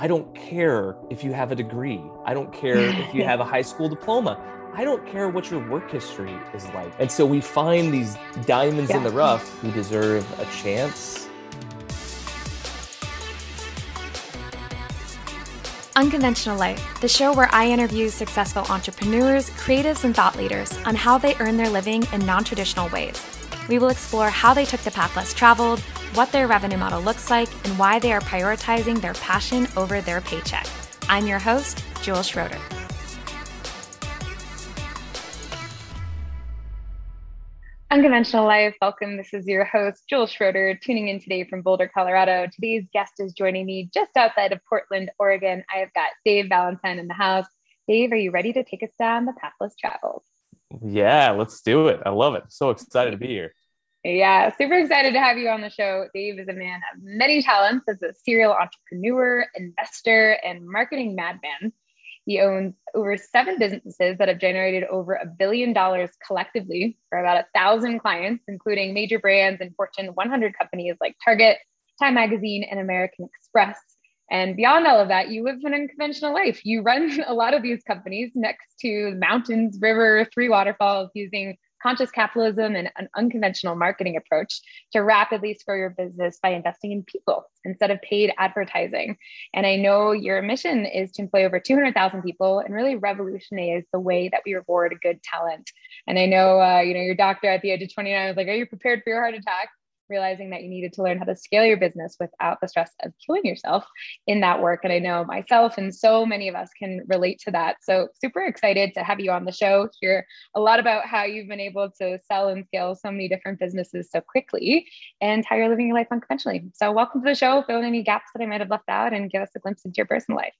I don't care if you have a degree. I don't care if you have a high school diploma. I don't care what your work history is like. And so we find these diamonds yeah. in the rough who deserve a chance. Unconventional Life, the show where I interview successful entrepreneurs, creatives, and thought leaders on how they earn their living in non traditional ways. We will explore how they took the path less traveled, what their revenue model looks like, and why they are prioritizing their passion over their paycheck. I'm your host, Jules Schroeder. Unconventional Life, welcome. This is your host, Jules Schroeder, tuning in today from Boulder, Colorado. Today's guest is joining me just outside of Portland, Oregon. I have got Dave Valentine in the house. Dave, are you ready to take us down the pathless travels? Yeah, let's do it. I love it. So excited to be here. Yeah, super excited to have you on the show. Dave is a man of many talents as a serial entrepreneur, investor, and marketing madman. He owns over seven businesses that have generated over a billion dollars collectively for about a thousand clients, including major brands and Fortune 100 companies like Target, Time Magazine, and American Express. And beyond all of that, you live an unconventional life. You run a lot of these companies next to mountains, river, three waterfalls using conscious capitalism and an unconventional marketing approach to rapidly scale your business by investing in people instead of paid advertising. And I know your mission is to employ over 200,000 people and really revolutionize the way that we reward good talent. And I know, uh, you know, your doctor at the age of 29 was like, "Are you prepared for your heart attack?" Realizing that you needed to learn how to scale your business without the stress of killing yourself in that work. And I know myself and so many of us can relate to that. So, super excited to have you on the show, hear a lot about how you've been able to sell and scale so many different businesses so quickly and how you're living your life unconventionally. So, welcome to the show. Fill in any gaps that I might have left out and give us a glimpse into your personal life.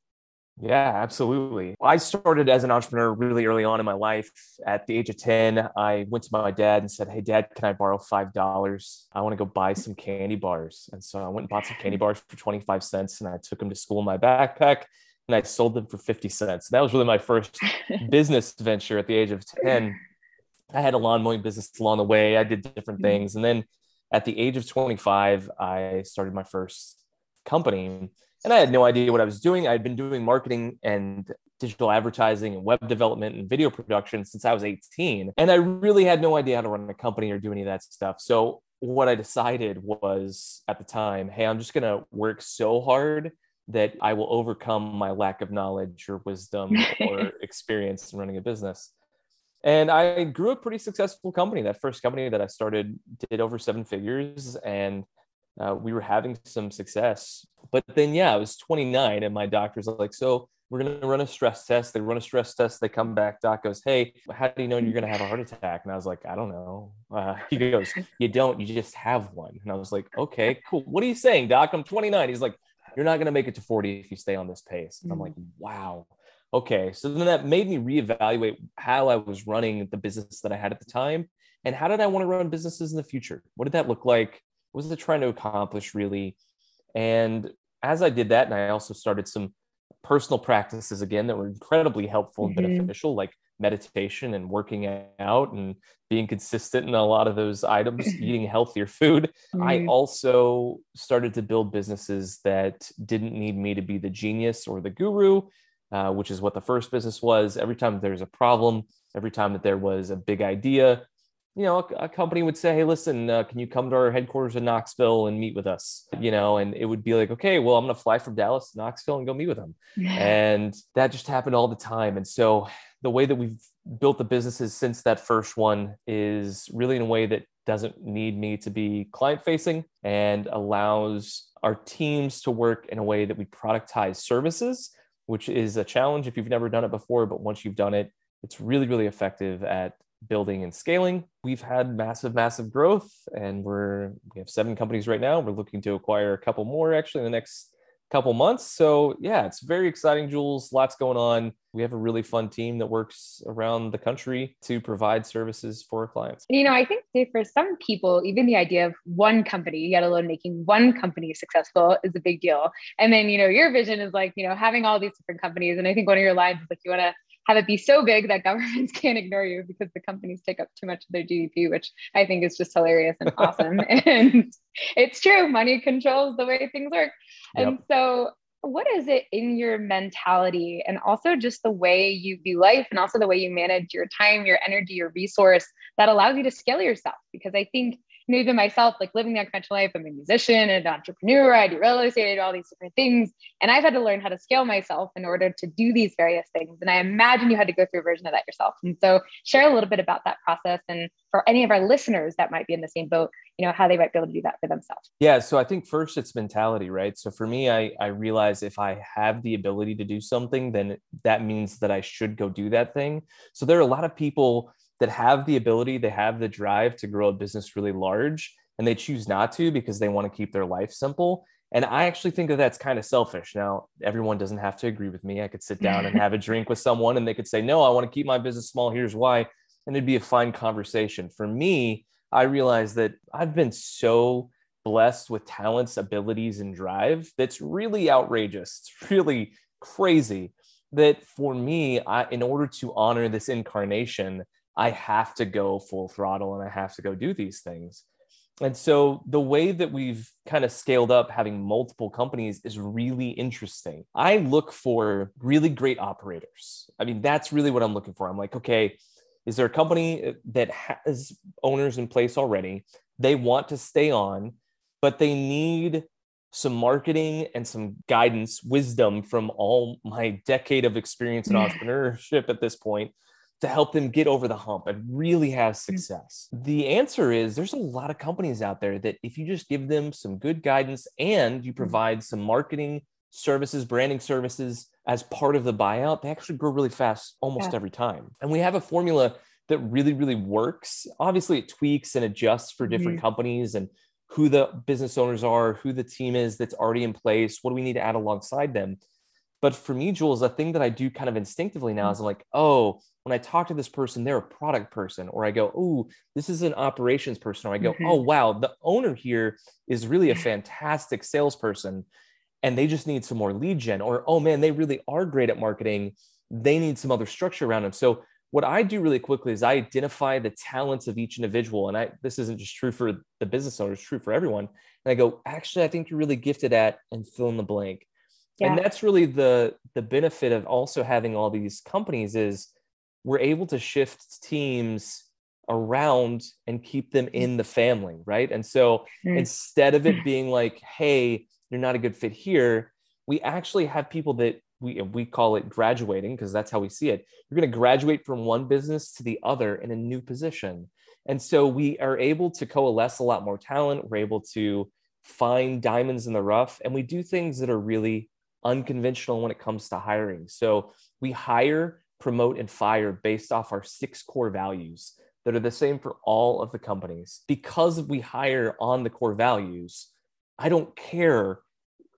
Yeah, absolutely. I started as an entrepreneur really early on in my life. At the age of 10, I went to my dad and said, Hey, dad, can I borrow $5? I want to go buy some candy bars. And so I went and bought some candy bars for 25 cents and I took them to school in my backpack and I sold them for 50 cents. That was really my first business venture at the age of 10. I had a lawn mowing business along the way. I did different mm-hmm. things. And then at the age of 25, I started my first company and I had no idea what I was doing. I had been doing marketing and digital advertising and web development and video production since I was 18. And I really had no idea how to run a company or do any of that stuff. So, what I decided was at the time, hey, I'm just going to work so hard that I will overcome my lack of knowledge or wisdom or experience in running a business. And I grew a pretty successful company. That first company that I started did over seven figures and uh, we were having some success. But then, yeah, I was 29, and my doctor's like, so we're going to run a stress test. They run a stress test. They come back. Doc goes, Hey, how do you know you're going to have a heart attack? And I was like, I don't know. Uh, he goes, You don't, you just have one. And I was like, Okay, cool. What are you saying, Doc? I'm 29. He's like, You're not going to make it to 40 if you stay on this pace. And I'm like, mm. Wow. Okay. So then that made me reevaluate how I was running the business that I had at the time. And how did I want to run businesses in the future? What did that look like? What was it trying to accomplish really? And as I did that, and I also started some personal practices again that were incredibly helpful and mm-hmm. beneficial, like meditation and working out and being consistent in a lot of those items, eating healthier food. Mm-hmm. I also started to build businesses that didn't need me to be the genius or the guru, uh, which is what the first business was. Every time there's a problem, every time that there was a big idea, you know, a, a, company would say, "Hey, listen, uh, can you come to our headquarters in Knoxville and meet with us?" You know, and it would be like, "Okay, well, I'm going to fly from Dallas to Knoxville and go meet with them," and that just happened all the time. And so, the way that we've built the businesses since that first one is really in a way that doesn't need me to be client facing and allows our teams to work in a way that we productize services, which is a challenge if you've never done it before. But once you've done it, it's really, really effective at building and scaling. We've had massive, massive growth, and we're we have seven companies right now. We're looking to acquire a couple more actually in the next couple months. So yeah, it's very exciting, Jules. Lots going on. We have a really fun team that works around the country to provide services for clients. You know, I think for some people, even the idea of one company, let alone making one company successful, is a big deal. And then, you know, your vision is like, you know, having all these different companies. And I think one of your lines is like, you want to have it be so big that governments can't ignore you because the companies take up too much of their GDP, which I think is just hilarious and awesome. and it's true, money controls the way things work. Yep. And so what is it in your mentality and also just the way you view life and also the way you manage your time, your energy, your resource that allows you to scale yourself? Because I think you know, even myself, like living the unconventional life, I'm a musician and an entrepreneur. I do real estate, I do all these different things. And I've had to learn how to scale myself in order to do these various things. And I imagine you had to go through a version of that yourself. And so share a little bit about that process and for any of our listeners that might be in the same boat, you know, how they might be able to do that for themselves. Yeah. So I think first it's mentality, right? So for me, I, I realize if I have the ability to do something, then that means that I should go do that thing. So there are a lot of people that have the ability, they have the drive to grow a business really large, and they choose not to because they want to keep their life simple. And I actually think that that's kind of selfish. Now, everyone doesn't have to agree with me. I could sit down and have a drink with someone and they could say, No, I want to keep my business small. Here's why. And it'd be a fine conversation. For me, I realize that I've been so blessed with talents, abilities, and drive that's really outrageous. It's really crazy that for me, I, in order to honor this incarnation, I have to go full throttle and I have to go do these things. And so the way that we've kind of scaled up having multiple companies is really interesting. I look for really great operators. I mean, that's really what I'm looking for. I'm like, okay, is there a company uh, that has owners in place already? They want to stay on, but they need some marketing and some guidance, wisdom from all my decade of experience in entrepreneurship at this point to help them get over the hump and really have mm. success? The answer is there's a lot of companies out there that if you just give them some good guidance and you mm. provide some marketing services, branding services as part of the buyout, they actually grow really fast almost yeah. every time. And we have a formula that really, really works. Obviously, it tweaks and adjusts for different mm-hmm. companies and who the business owners are, who the team is that's already in place, what do we need to add alongside them. But for me, Jules, a thing that I do kind of instinctively now mm. is I'm like, oh, when I talk to this person, they're a product person, or I go, oh, this is an operations person, or I go, mm-hmm. oh, wow, the owner here is really a fantastic salesperson and they just need some more lead gen, or oh man, they really are great at marketing. They need some other structure around them. So what I do really quickly is I identify the talents of each individual. And I this isn't just true for the business owner, owners, true for everyone. And I go, actually, I think you're really gifted at and fill in the blank. Yeah. And that's really the the benefit of also having all these companies is we're able to shift teams around and keep them in the family, right? And so mm. instead of it being like, hey, you're not a good fit here, we actually have people that we we call it graduating because that's how we see it. You're going to graduate from one business to the other in a new position. And so we are able to coalesce a lot more talent. We're able to find diamonds in the rough and we do things that are really unconventional when it comes to hiring. So we hire promote, and fire based off our six core values that are the same for all of the companies. Because we hire on the core values, I don't care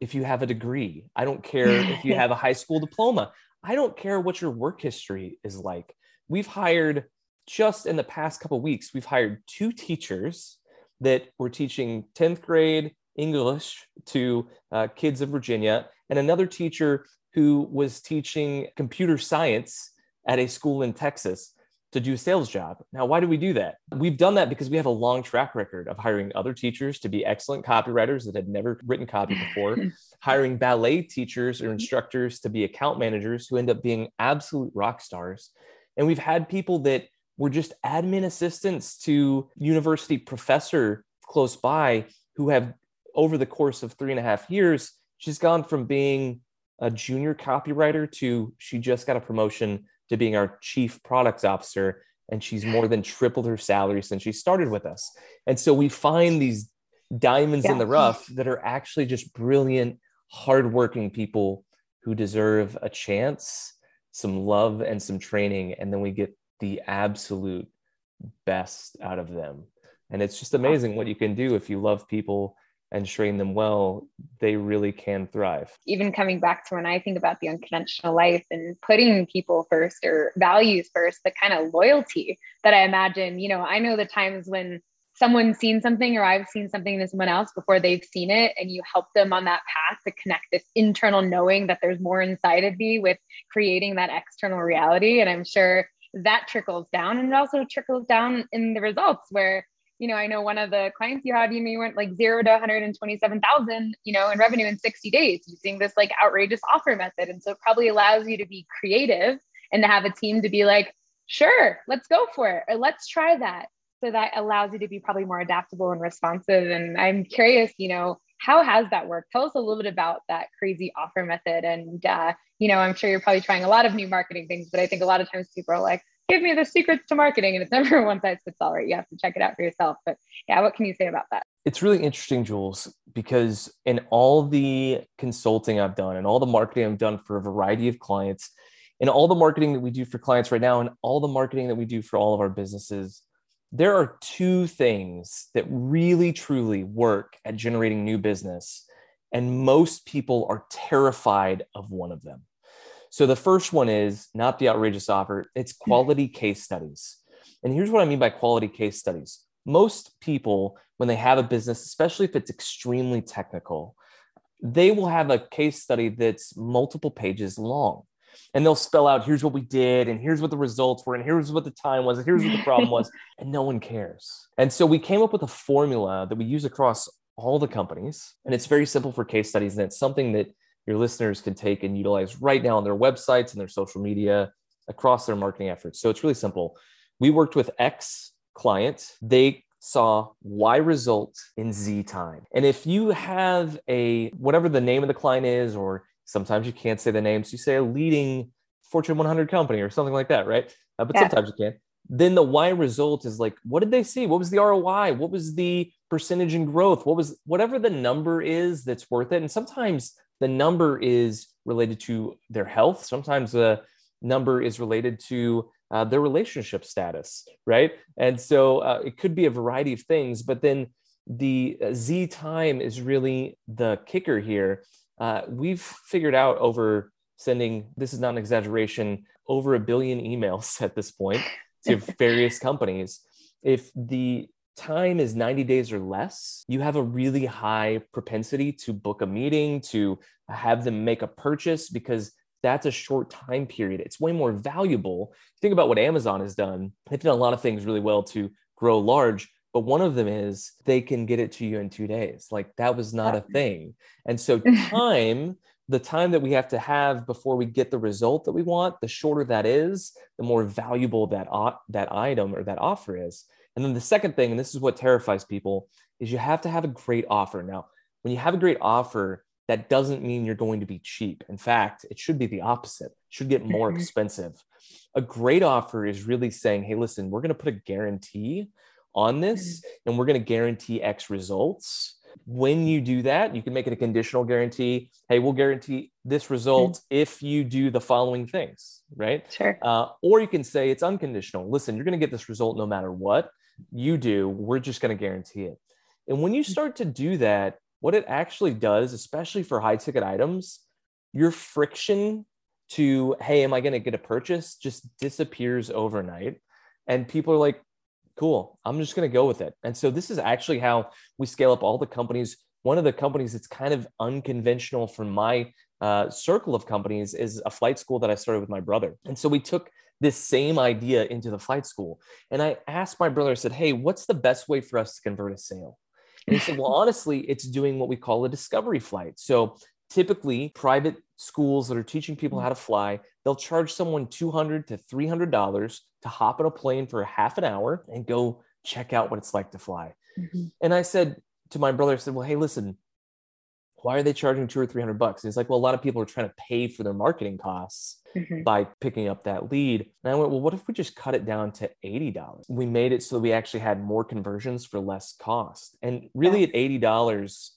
if you have a degree, I don't care if you have a high school diploma, I don't care what your work history is like. We've hired just in the past couple weeks, we've hired two teachers that were teaching 10th grade English to uh, kids of Virginia, and another teacher who was teaching computer science at a school in Texas to do a sales job. Now, why do we do that? We've done that because we have a long track record of hiring other teachers to be excellent copywriters that had never written copy before, hiring ballet teachers or instructors to be account managers who end up being absolute rock stars. And we've had people that were just admin assistants to university professor close by who have over the course of three and a half years, she's gone from being a junior copywriter to she just got a promotion to being our chief products officer and she's more than tripled her salary since she started with us. And so we find these diamonds yeah. in the rough that are actually just brilliant hardworking people who deserve a chance some love and some training and then we get the absolute best out of them. And it's just amazing what you can do if you love people and train them well, they really can thrive. Even coming back to when I think about the unconventional life and putting people first or values first, the kind of loyalty that I imagine, you know, I know the times when someone's seen something or I've seen something to someone else before they've seen it, and you help them on that path to connect this internal knowing that there's more inside of me with creating that external reality. And I'm sure that trickles down and it also trickles down in the results where you know, I know one of the clients you had, you know, you went like zero to 127,000, you know, in revenue in 60 days using this like outrageous offer method. And so it probably allows you to be creative and to have a team to be like, sure, let's go for it, or let's try that. So that allows you to be probably more adaptable and responsive. And I'm curious, you know, how has that worked? Tell us a little bit about that crazy offer method. And, uh, you know, I'm sure you're probably trying a lot of new marketing things, but I think a lot of times people are like, give me the secrets to marketing. And it's never one size fits all, right? You have to check it out for yourself. But yeah, what can you say about that? It's really interesting, Jules, because in all the consulting I've done and all the marketing I've done for a variety of clients, and all the marketing that we do for clients right now, and all the marketing that we do for all of our businesses, there are two things that really truly work at generating new business. And most people are terrified of one of them. So the first one is not the outrageous offer, it's hmm. quality case studies. And here's what I mean by quality case studies. Most people, when they have a business, especially if it's extremely technical, they will have a case study that's multiple pages long and they'll spell out here's what we did and here's what the results were and here's what the time was and here's what the problem was and no one cares and so we came up with a formula that we use across all the companies and it's very simple for case studies and it's something that your listeners can take and utilize right now on their websites and their social media across their marketing efforts so it's really simple we worked with x client they saw Y result in Z time. And if you have a whatever the name of the client is, or Sometimes you can't say the names. You say a leading Fortune 100 company or something like that, right? Uh, but yeah. sometimes you can't. Then the Y result is like, what did they see? What was the ROI? What was the percentage in growth? What was whatever the number is that's worth it? And sometimes the number is related to their health. Sometimes the number is related to uh, their relationship status, right? And so uh, it could be a variety of things, but then the uh, Z time is really the kicker here uh, we've figured out over sending, this is not an exaggeration, over a billion emails at this point to various companies. If the time is 90 days or less, you have a really high propensity to book a meeting, to have them make a purchase because that's a short time period. It's way more valuable. Think about what Amazon has done. They've done a lot of things really well to grow large, but one of them is they can get it to you in two days like that was not a thing and so time the time that we have to have before we get the result that we want the shorter that is the more valuable that that item or that offer is and then the second thing and this is what terrifies people is you have to have a great offer now when you have a great offer that doesn't mean you're going to be cheap in fact it should be the opposite it should get more mm-hmm. expensive a great offer is really saying hey listen we're going to put a guarantee on this mm-hmm. and we're going to guarantee X results. When you do that, you can make it a conditional guarantee. Hey, we'll guarantee this result mm-hmm. if you do the following things, right? Sure. Uh, or you can say it's unconditional. Listen, you're going to get this result no matter what you do. We're just going to guarantee it. And when you mm-hmm. start to do that, what it actually does, especially for high ticket items, your friction to, hey, am I going to get a purchase just disappears overnight. And people are like, cool i'm just going to go with it and so this is actually how we scale up all the companies one of the companies that's kind of unconventional from my uh, circle of companies is a flight school that i started with my brother and so we took this same idea into the flight school and i asked my brother i said hey what's the best way for us to convert a sale and he said well honestly it's doing what we call a discovery flight so typically private schools that are teaching people how to fly they'll charge someone $200 to 300 dollars to hop on a plane for a half an hour and go check out what it's like to fly. Mm-hmm. And I said to my brother, I said, well, hey, listen, why are they charging two or 300 bucks? And he's like, well, a lot of people are trying to pay for their marketing costs mm-hmm. by picking up that lead. And I went, well, what if we just cut it down to $80? We made it so we actually had more conversions for less cost. And really at $80,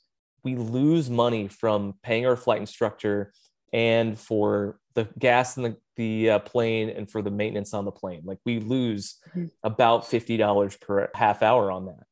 we lose money from paying our flight instructor and for the gas in the, the uh, plane and for the maintenance on the plane. Like we lose mm-hmm. about $50 per half hour on that.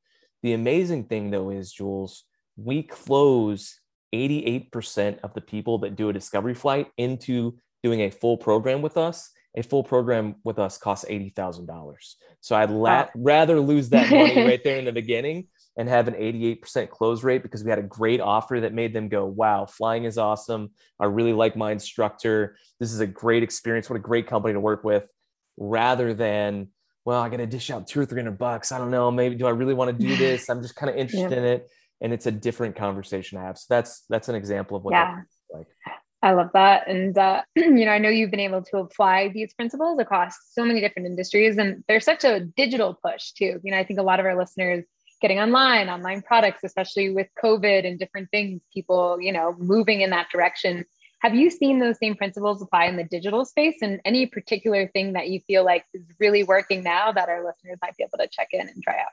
The amazing thing though is, Jules, we close 88% of the people that do a discovery flight into doing a full program with us. A full program with us costs $80,000. So I'd la- wow. rather lose that money right there in the beginning and have an 88% close rate because we had a great offer that made them go, wow, flying is awesome. I really like my instructor. This is a great experience. What a great company to work with, rather than well, I got to dish out two or three hundred bucks. I don't know. Maybe do I really want to do this? I'm just kind of interested yeah. in it. And it's a different conversation to have. So that's that's an example of what yeah. like. I love that. And, uh, you know, I know you've been able to apply these principles across so many different industries, and there's such a digital push too. You know, I think a lot of our listeners getting online, online products, especially with COVID and different things, people, you know, moving in that direction. Have you seen those same principles apply in the digital space and any particular thing that you feel like is really working now that our listeners might be able to check in and try out?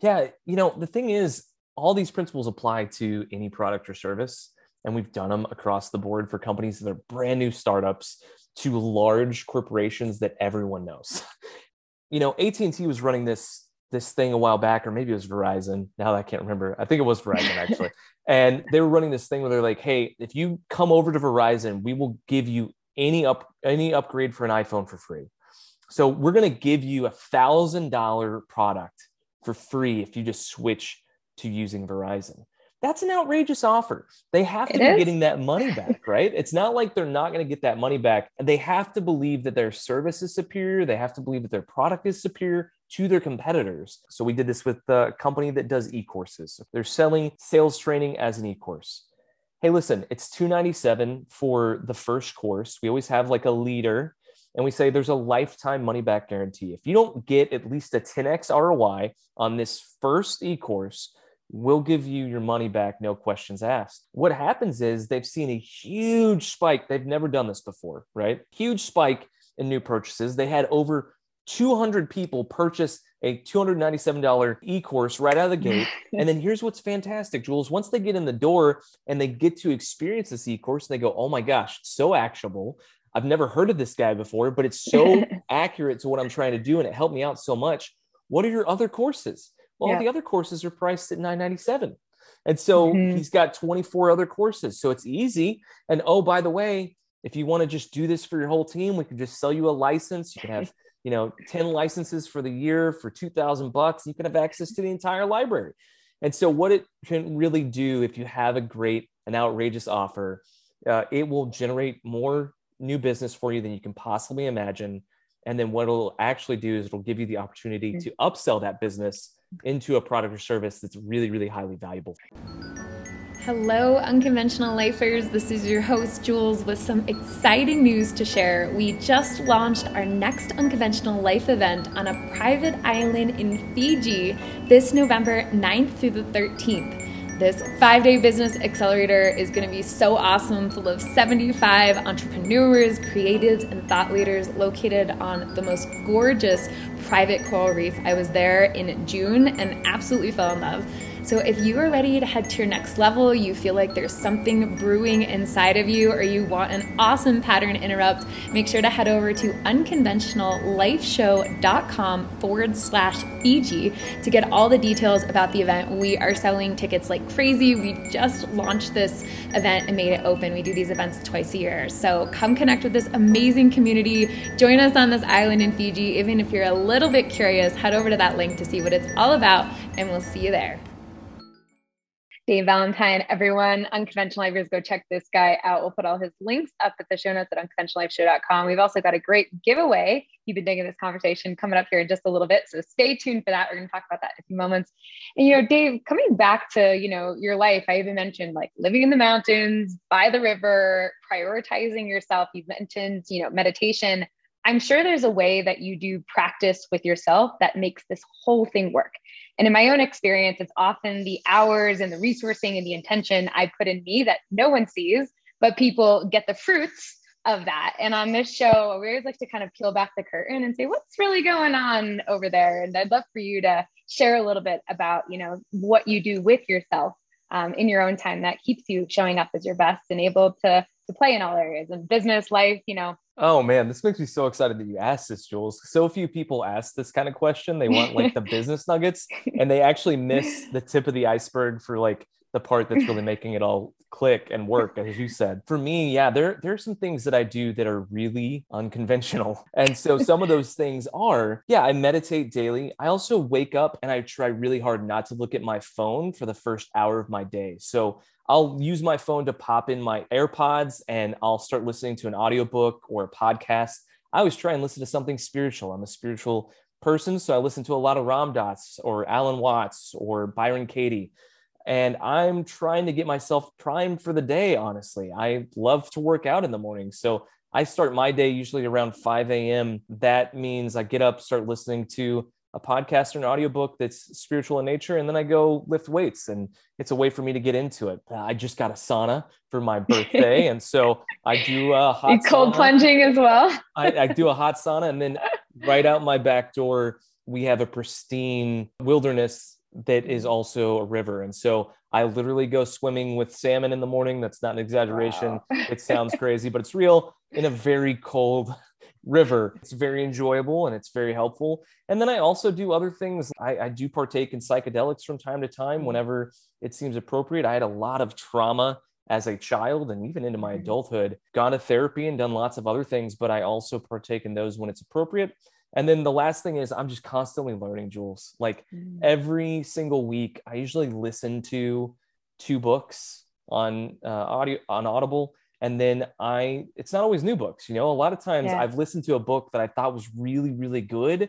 Yeah, you know, the thing is, all these principles apply to any product or service. And we've done them across the board for companies that are brand new startups to large corporations that everyone knows. you know, AT&T was running this this thing a while back, or maybe it was Verizon. Now I can't remember. I think it was Verizon actually. and they were running this thing where they're like, "Hey, if you come over to Verizon, we will give you any up any upgrade for an iPhone for free. So we're going to give you a thousand dollar product for free if you just switch to using Verizon." That's an outrageous offer. They have to it be is? getting that money back, right? It's not like they're not going to get that money back. They have to believe that their service is superior. They have to believe that their product is superior to their competitors. So we did this with the company that does e-courses. They're selling sales training as an e-course. Hey, listen, it's 297 for the first course. We always have like a leader and we say there's a lifetime money back guarantee. If you don't get at least a 10x ROI on this first e-course, we'll give you your money back, no questions asked. What happens is they've seen a huge spike. They've never done this before, right? Huge spike in new purchases. They had over 200 people purchase a $297 e-course right out of the gate. and then here's what's fantastic, Jules. Once they get in the door and they get to experience this e-course, they go, oh my gosh, so actionable. I've never heard of this guy before, but it's so accurate to what I'm trying to do and it helped me out so much. What are your other courses? Well, yeah. the other courses are priced at 997. And so mm-hmm. he's got 24 other courses. So it's easy. And oh, by the way, if you want to just do this for your whole team, we can just sell you a license. You can have you know 10 licenses for the year for 2000 bucks you can have access to the entire library and so what it can really do if you have a great an outrageous offer uh, it will generate more new business for you than you can possibly imagine and then what it'll actually do is it'll give you the opportunity mm-hmm. to upsell that business into a product or service that's really really highly valuable Hello, unconventional lifers. This is your host, Jules, with some exciting news to share. We just launched our next unconventional life event on a private island in Fiji this November 9th through the 13th. This five day business accelerator is going to be so awesome, full of 75 entrepreneurs, creatives, and thought leaders located on the most gorgeous private coral reef. I was there in June and absolutely fell in love. So if you are ready to head to your next level, you feel like there's something brewing inside of you, or you want an awesome pattern interrupt, make sure to head over to unconventionallifeshow.com forward slash Fiji to get all the details about the event. We are selling tickets like crazy. We just launched this event and made it open. We do these events twice a year. So come connect with this amazing community. Join us on this island in Fiji. Even if you're a little bit curious, head over to that link to see what it's all about, and we'll see you there. Dave Valentine, everyone, Unconventional Lifers, go check this guy out. We'll put all his links up at the show notes at unconventionallifeshow.com. We've also got a great giveaway. You've been digging this conversation coming up here in just a little bit. So stay tuned for that. We're going to talk about that in a few moments. And, you know, Dave, coming back to, you know, your life, I even mentioned like living in the mountains, by the river, prioritizing yourself. You've mentioned, you know, meditation. I'm sure there's a way that you do practice with yourself that makes this whole thing work. And in my own experience, it's often the hours and the resourcing and the intention I put in me that no one sees, but people get the fruits of that. And on this show, we always like to kind of peel back the curtain and say, what's really going on over there? And I'd love for you to share a little bit about, you know, what you do with yourself um, in your own time that keeps you showing up as your best and able to to play in all areas of business, life, you know. Oh man, this makes me so excited that you asked this, Jules. So few people ask this kind of question. They want like the business nuggets and they actually miss the tip of the iceberg for like the part that's really making it all click and work as you said for me yeah there there are some things that i do that are really unconventional and so some of those things are yeah i meditate daily i also wake up and i try really hard not to look at my phone for the first hour of my day so I'll use my phone to pop in my AirPods and I'll start listening to an audiobook or a podcast. I always try and listen to something spiritual. I'm a spiritual person. So I listen to a lot of Ram Dass or Alan Watts or Byron Katie. And I'm trying to get myself primed for the day, honestly. I love to work out in the morning. So I start my day usually around 5 a.m. That means I get up, start listening to a podcast or an audiobook that's spiritual in nature, and then I go lift weights. And it's a way for me to get into it. Uh, I just got a sauna for my birthday. and so I do a hot cold sauna. plunging as well. I, I do a hot sauna. And then right out my back door, we have a pristine wilderness that is also a river. And so I literally go swimming with salmon in the morning. That's not an exaggeration. Wow. It sounds crazy, but it's real in a very cold river. It's very enjoyable and it's very helpful. And then I also do other things. I, I do partake in psychedelics from time to time whenever it seems appropriate. I had a lot of trauma as a child and even into my Mhm. adulthood, gone to therapy and done lots of other things, but I also partake in those when it's appropriate. And then the last thing is I'm just constantly learning, Jules. Like Mm. every single week, I usually listen to two books on uh, audio on Audible, and then I it's not always new books. You know, a lot of times Yeah. I've listened to a book that I thought was really really good,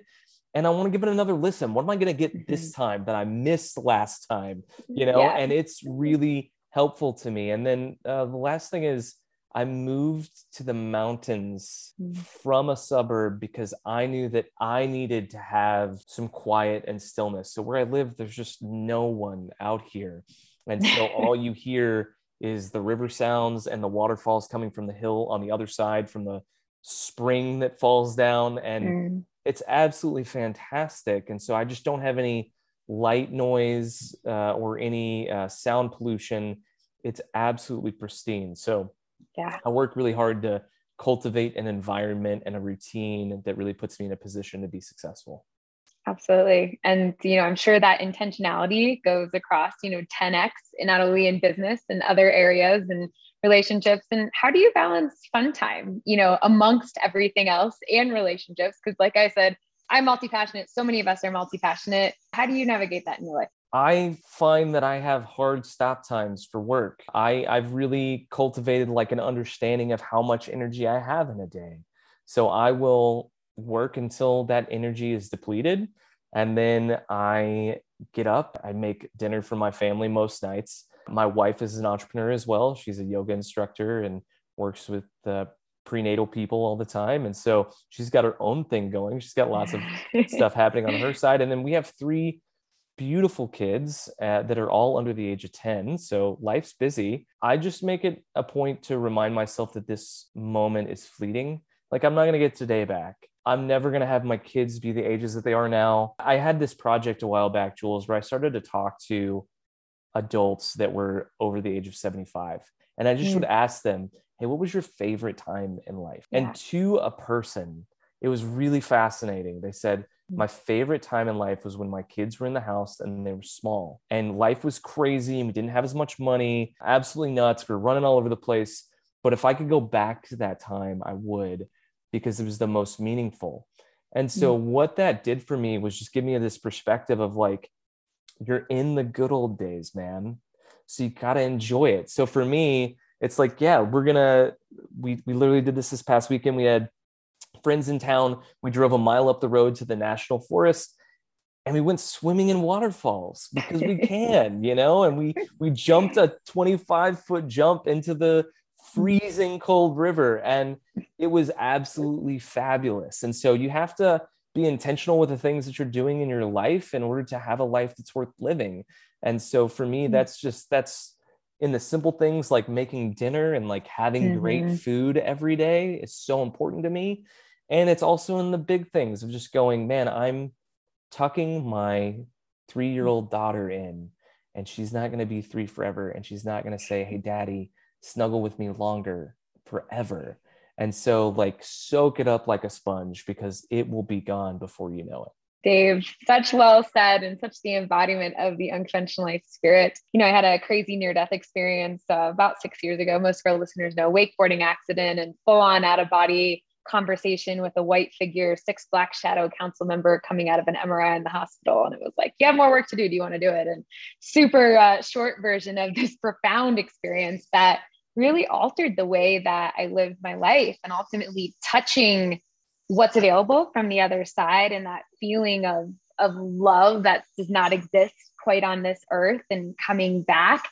and I want to give it another listen. What am I going to get this time that I missed last time? You know, Yeah. and it's really helpful to me. And then uh, the last thing is. I moved to the mountains Mm. from a suburb because I knew that I needed to have some quiet and stillness. So where I live, there's just no one out here. And so all you hear is the river sounds and the waterfalls coming from the hill on the other side from the spring that falls down. And Mm. it's absolutely fantastic. And so I just don't have any light noise uh, or any uh, sound pollution. It's absolutely pristine. So Yeah. I work really hard to cultivate an environment and a routine that really puts me in a position to be successful. Absolutely. And, you know, I'm sure that intentionality goes across, you know, 10x in not only in business and other areas and relationships. And how do you balance fun time, you know, amongst everything else and relationships? Because, like I said, I'm multi passionate. So many of us are multi passionate. How do you navigate that in your life? I find that I have hard stop times for work. I, I've really cultivated like an understanding of how much energy I have in a day. So I will work until that energy is depleted. And then I get up, I make dinner for my family most nights. My wife is an entrepreneur as well. She's a yoga instructor and works with the prenatal people all the time. And so she's got her own thing going. She's got lots of stuff happening on her side. And then we have three beautiful kids uh, that are all under the age of 10. So life's busy. I just make it a point to remind myself that this moment is fleeting. Like, I'm not going to get today back. I'm never going to have my kids be the ages that they are now. I had this project a while back, Jules, where I started to talk to adults that were over the age of 75. And I just Mm. would ask them, hey, what was your favorite time in life? Yeah. And to a person, it was really fascinating. They said. My favorite time in life was when my kids were in the house and they were small and life was crazy and we didn't have as much money, absolutely nuts. We are running all over the place. But if I could go back to that time, I would because it was the most meaningful. And so, mm. what that did for me was just give me this perspective of like, you're in the good old days, man. So you got to enjoy it. So for me, it's like, yeah, we're going to, we, we literally did this this past weekend. We had friends in town. We drove a mile up the road to the national forest and we went swimming in waterfalls because we can, you know, and we, we jumped a 25 foot jump into the freezing cold river and it was absolutely fabulous. And so you have to be intentional with the things that you're doing in your life in order to have a life that's worth living. And so for me, hmm. that's just, that's, in the simple things like making dinner and like having great Mhm. food every day is so important to me. And it's also in the big things of just going, man, I'm tucking my three year old daughter in, and she's not going to be three forever. And she's not going to say, hey, daddy, snuggle with me longer forever. And so, like, soak it up like a sponge because it will be gone before you know it. Dave, such well said and such the embodiment of the unconventional life spirit. You know, I had a crazy near death experience uh, about six years ago. Most of our listeners know wakeboarding accident and full on out of body conversation with a white figure, six black shadow council member coming out of an MRI in the hospital. And it was like, you have more work to do. Do you want to do it? And super uh, short version of this profound experience that really altered the way that I lived my life and ultimately touching what's available from the other side and that feeling of of love that does not exist quite on this earth and coming back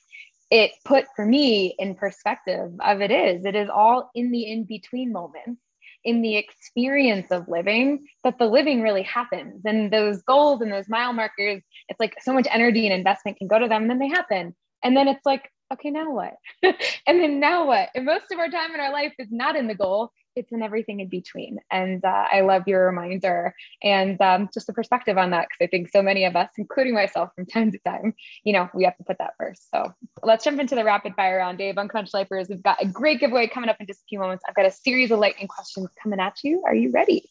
it put for me in perspective of it is it is all in the in between moments in the experience of living that the living really happens. And those goals and those mile markers it's like so much energy and investment can go to them and then they happen. And then it's like okay now what? And then now what? And most of our time in our life is not in the goal it's in everything in between. And uh, I love your reminder and um, just the perspective on that, because I think so many of us, including myself from time to time, you know, we have to put that first. So let's jump into the rapid fire round, Dave. Unconventional Lifers, we've got a great giveaway coming up in just a few moments. I've got a series of lightning questions coming at you. Are you ready?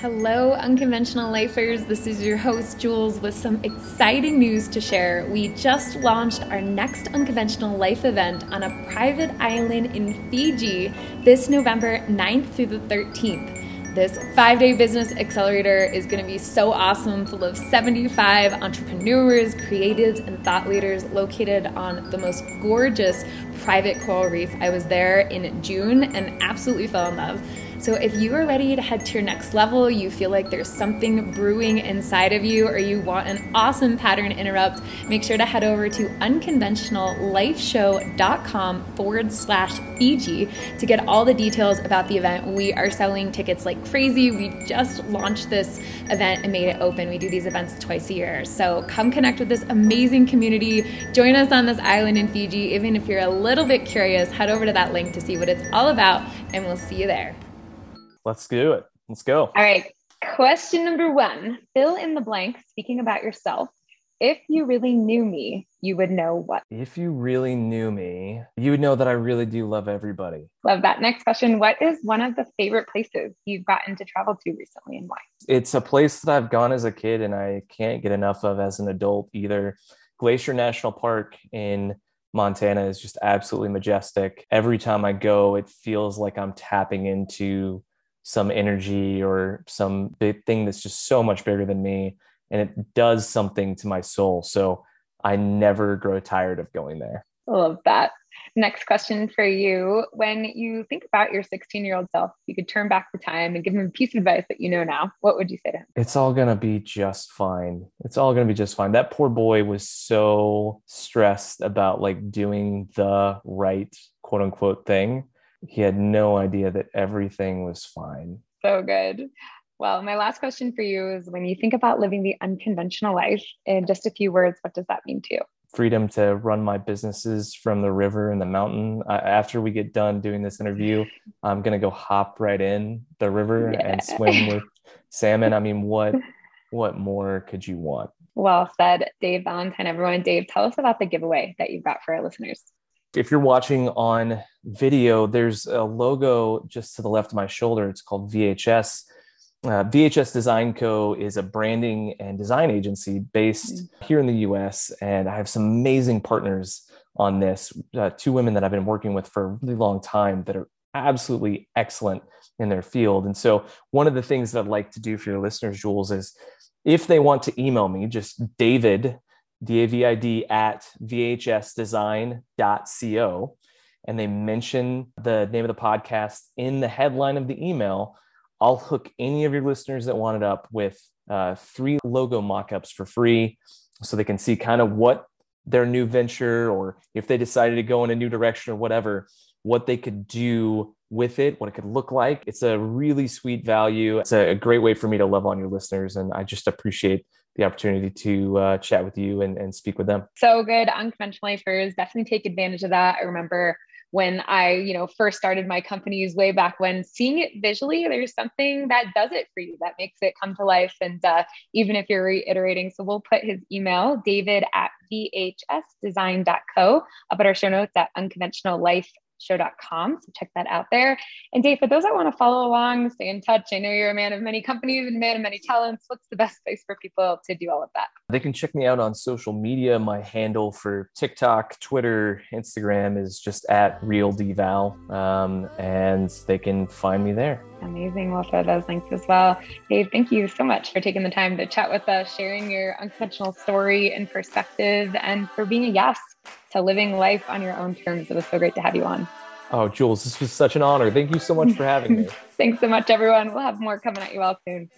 Hello, unconventional lifers. This is your host, Jules, with some exciting news to share. We just launched our next unconventional life event on a private island in Fiji this November 9th through the 13th. This five day business accelerator is going to be so awesome, full of 75 entrepreneurs, creatives, and thought leaders located on the most gorgeous private coral reef. I was there in June and absolutely fell in love. So if you are ready to head to your next level, you feel like there's something brewing inside of you, or you want an awesome pattern interrupt, make sure to head over to unconventionallifeshow.com forward slash Fiji to get all the details about the event. We are selling tickets like crazy. We just launched this event and made it open. We do these events twice a year. So come connect with this amazing community. Join us on this island in Fiji. Even if you're a little bit curious, head over to that link to see what it's all about, and we'll see you there. Let's do it. Let's go. All right. Question number one fill in the blank, speaking about yourself. If you really knew me, you would know what? If you really knew me, you would know that I really do love everybody. Love that. Next question What is one of the favorite places you've gotten to travel to recently and why? It's a place that I've gone as a kid and I can't get enough of as an adult either. Glacier National Park in Montana is just absolutely majestic. Every time I go, it feels like I'm tapping into some energy or some big thing that's just so much bigger than me and it does something to my soul. So i never grow tired of going there. I love that. Next question for you. When you think about your 16 year old self you could turn back the time and give him a piece of advice that you know now what would you say to him? It's all going to be just fine. It's all going to be just fine. That poor boy was so stressed about like doing the right quote unquote thing he had no idea that everything was fine. So good. Well, my last question for you is when you think about living the unconventional life in just a few words, what does that mean to you? Freedom to run my businesses from the river and the mountain. Uh, after we get done doing this interview, I'm going to go hop right in the river yeah. and swim with salmon. I mean, what what more could you want? Well said, Dave Valentine, everyone. Dave, tell us about the giveaway that you've got for our listeners if you're watching on video, there's a logo just to the left of my shoulder. It's called VHS. Uh, VHS Design Co. is a branding and design agency based mm-hmm. here in the US. And I have some amazing partners on this. Uh, two women that I've been working with for a really long time that are absolutely excellent in their field. And so, one of the things that I'd like to do for your listeners, Jules, is if they want to email me, just David D-A-V-I-D at vhsdesign.co. And they mention the name of the podcast in the headline of the email. I'll hook any of your listeners that want it up with uh, three logo mockups for free so they can see kind of what their new venture or if they decided to go in a new direction or whatever, what they could do with it, what it could look like. It's a really sweet value. It's a, great way for me to love on your listeners. And I just appreciate the opportunity to uh, chat with you and, and speak with them. So good. Unconventional Lifers, definitely take advantage of that. I remember when I, you know, first started my companies way back when, seeing it visually, there's something that does it for you, that makes it come to life. And uh, even if you're reiterating, so we'll put his email, david at vhsdesign.co, up at our show notes at unconventional life show.com. So check that out there. And Dave, for those that want to follow along, stay in touch. I know you're a man of many companies and a man of many talents. What's the best place for people to do all of that? They can check me out on social media. My handle for TikTok, Twitter, Instagram is just at real dval. Um, and they can find me there. Amazing. We'll throw those links as well. Dave, thank you so much for taking the time to chat with us, sharing your unconventional story and perspective, and for being a yes to living life on your own terms. It was so great to have you on. Oh, Jules, this was such an honor. Thank you so much for having me. Thanks so much, everyone. We'll have more coming at you all soon.